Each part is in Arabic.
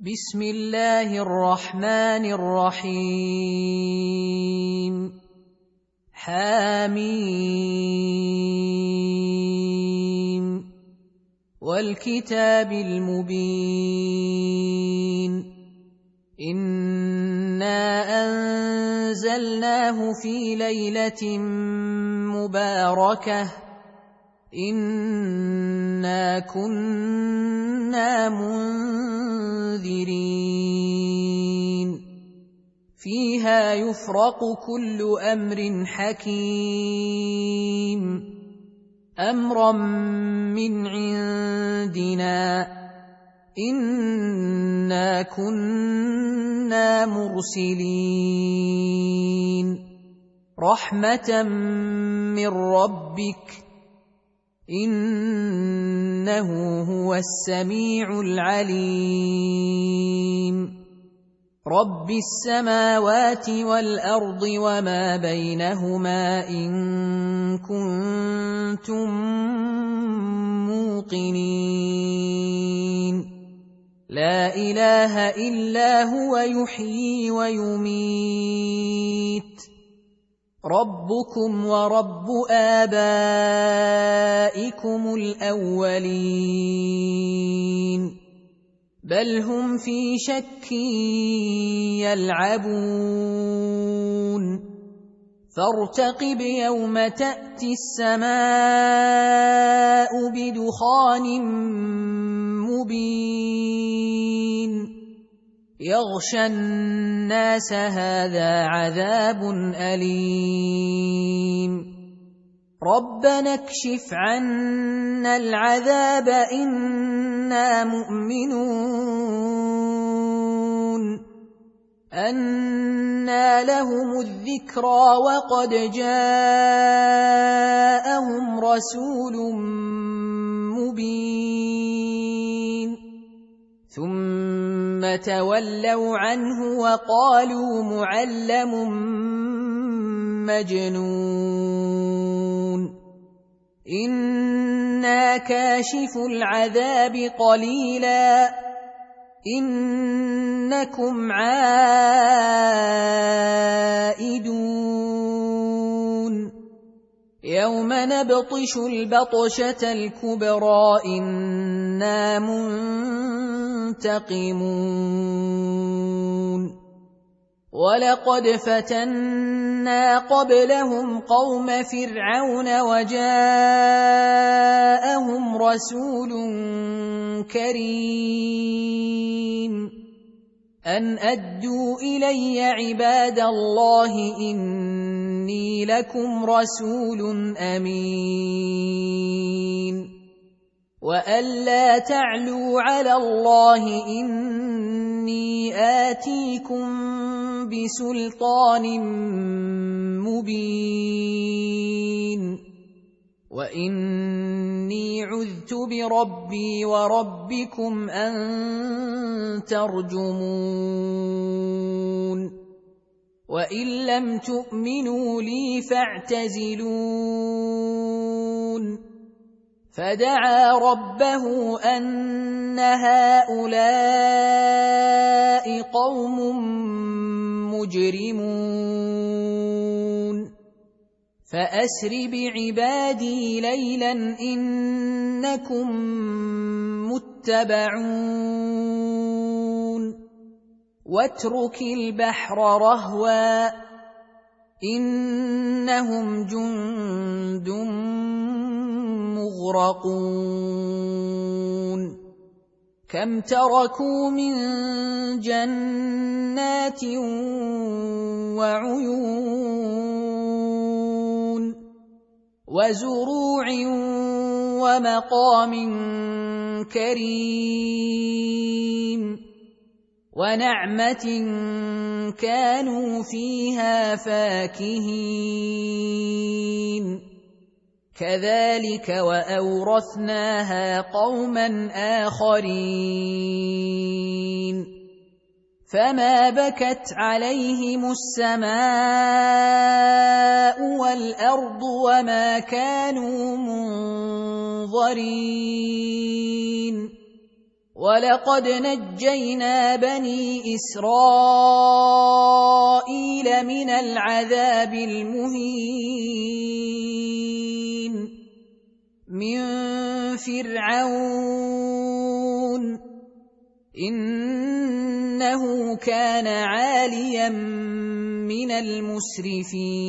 بسم الله الرحمن الرحيم. حميم والكتاب المبين. إنا أنزلناه في ليلة مباركة. انا كنا منذرين فيها يفرق كل أمر حكيم امرا من عندنا انا كنا مرسلين رحمه من ربك إنه هو السميع العليم. رب السماوات والأرض وما بينهما إن كنتم موقنين. لا إله إلا هو يحيي ويميت. ربكم ورب ابائكم الاولين بل هم في شك يلعبون فارتقب يوم تاتي السماء بدخان مبين يغشى الناس هذا عذاب أليم. ربنا اكشف عنا العذاب إنا مؤمنون. أنى لهم الذكرى وقد جاءهم رسول مبين. تولوا عنه وقالوا معلم مجنون. أنا كاشف العذاب قليلا. انكم عائدون. يوم نبطش البطشه الكبرى أنا منتقمون ولقد فتنا قبلهم قوم فرعون وجاءهم رسول كريم ان ادوا الي عباد الله إني لكم رسول أمين. وألا تعلوا على الله إني آتيكم بسلطان مبين. وإني عذت بربي وربكم أن ترجمون. وان لم تؤمنوا لي فاعتزلون فدعا ربه ان هؤلاء قوم مجرمون فاسر بعبادي ليلا انكم متبعون واترك البحر رهوا إنهم جند مغرقون. كم تركوا من جنات وعيون وزروع ومقام كريم. ونعمة كانوا فيها فاكهين. كذلك وأورثناها قوما آخرين. فما بكت عليهم السماء والأرض وما كانوا منظرين. ولقد نجينا بني اسرائيل من العذاب المهين من فرعون انه كان عاليا من المسرفين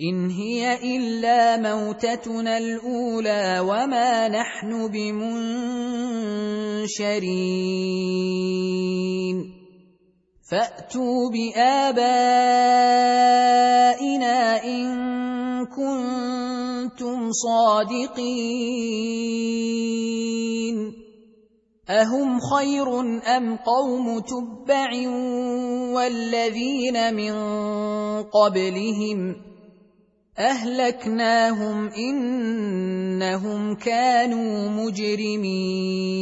ان هي الا موتتنا الاولى وما نحن بمنشرين فاتوا بابائنا ان كنتم صادقين اهم خير ام قوم تبع والذين من قبلهم أهلكناهم إنهم كانوا مجرمين.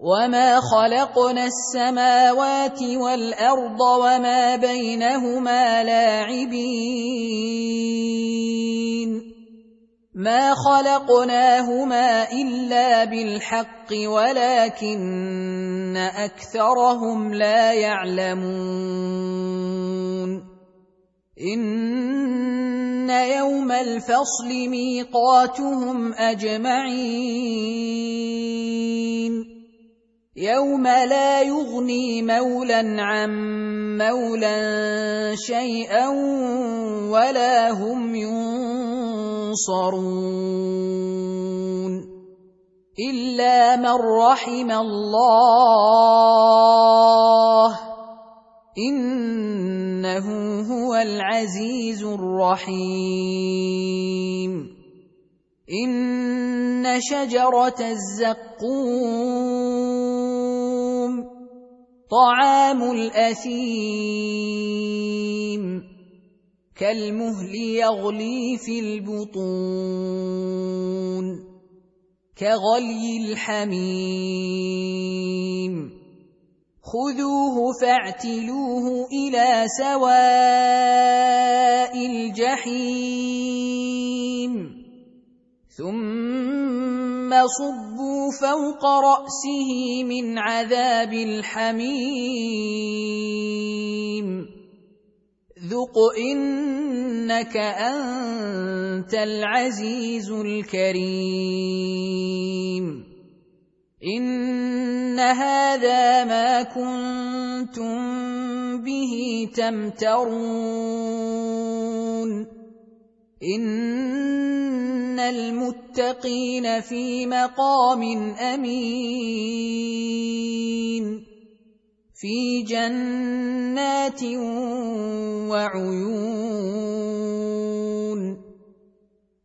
وما خلقنا السماوات والأرض وما بينهما لاعبين. ما خلقناهما إلا بالحق ولكن أكثرهم لا يعلمون. ان يوم الفصل ميقاتهم اجمعين يوم لا يغني مولى عن مولى شيئا ولا هم ينصرون الا من رحم الله إنه هو العزيز الرحيم. إن شجرة الزقوم طعام الأثيم كالمهل يغلي في البطون كغلي الحميم. خذوه فاعتلوه إلى سواء الجحيم. ثم صبوا فوق رأسه من عذاب الحميم. ذق انك انت العزيز الكريم. ان هذا ما كنتم به تمترون ان المتقين في مقام امين في جنات وعيون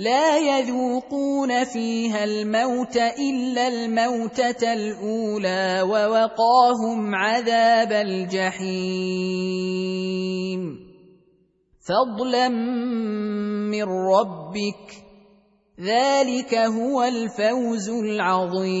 لا يذوقون فيها الموت إلا الموتة الأولى ووقاهم عذاب الجحيم. فضلا من ربك ذلك هو الفوز العظيم.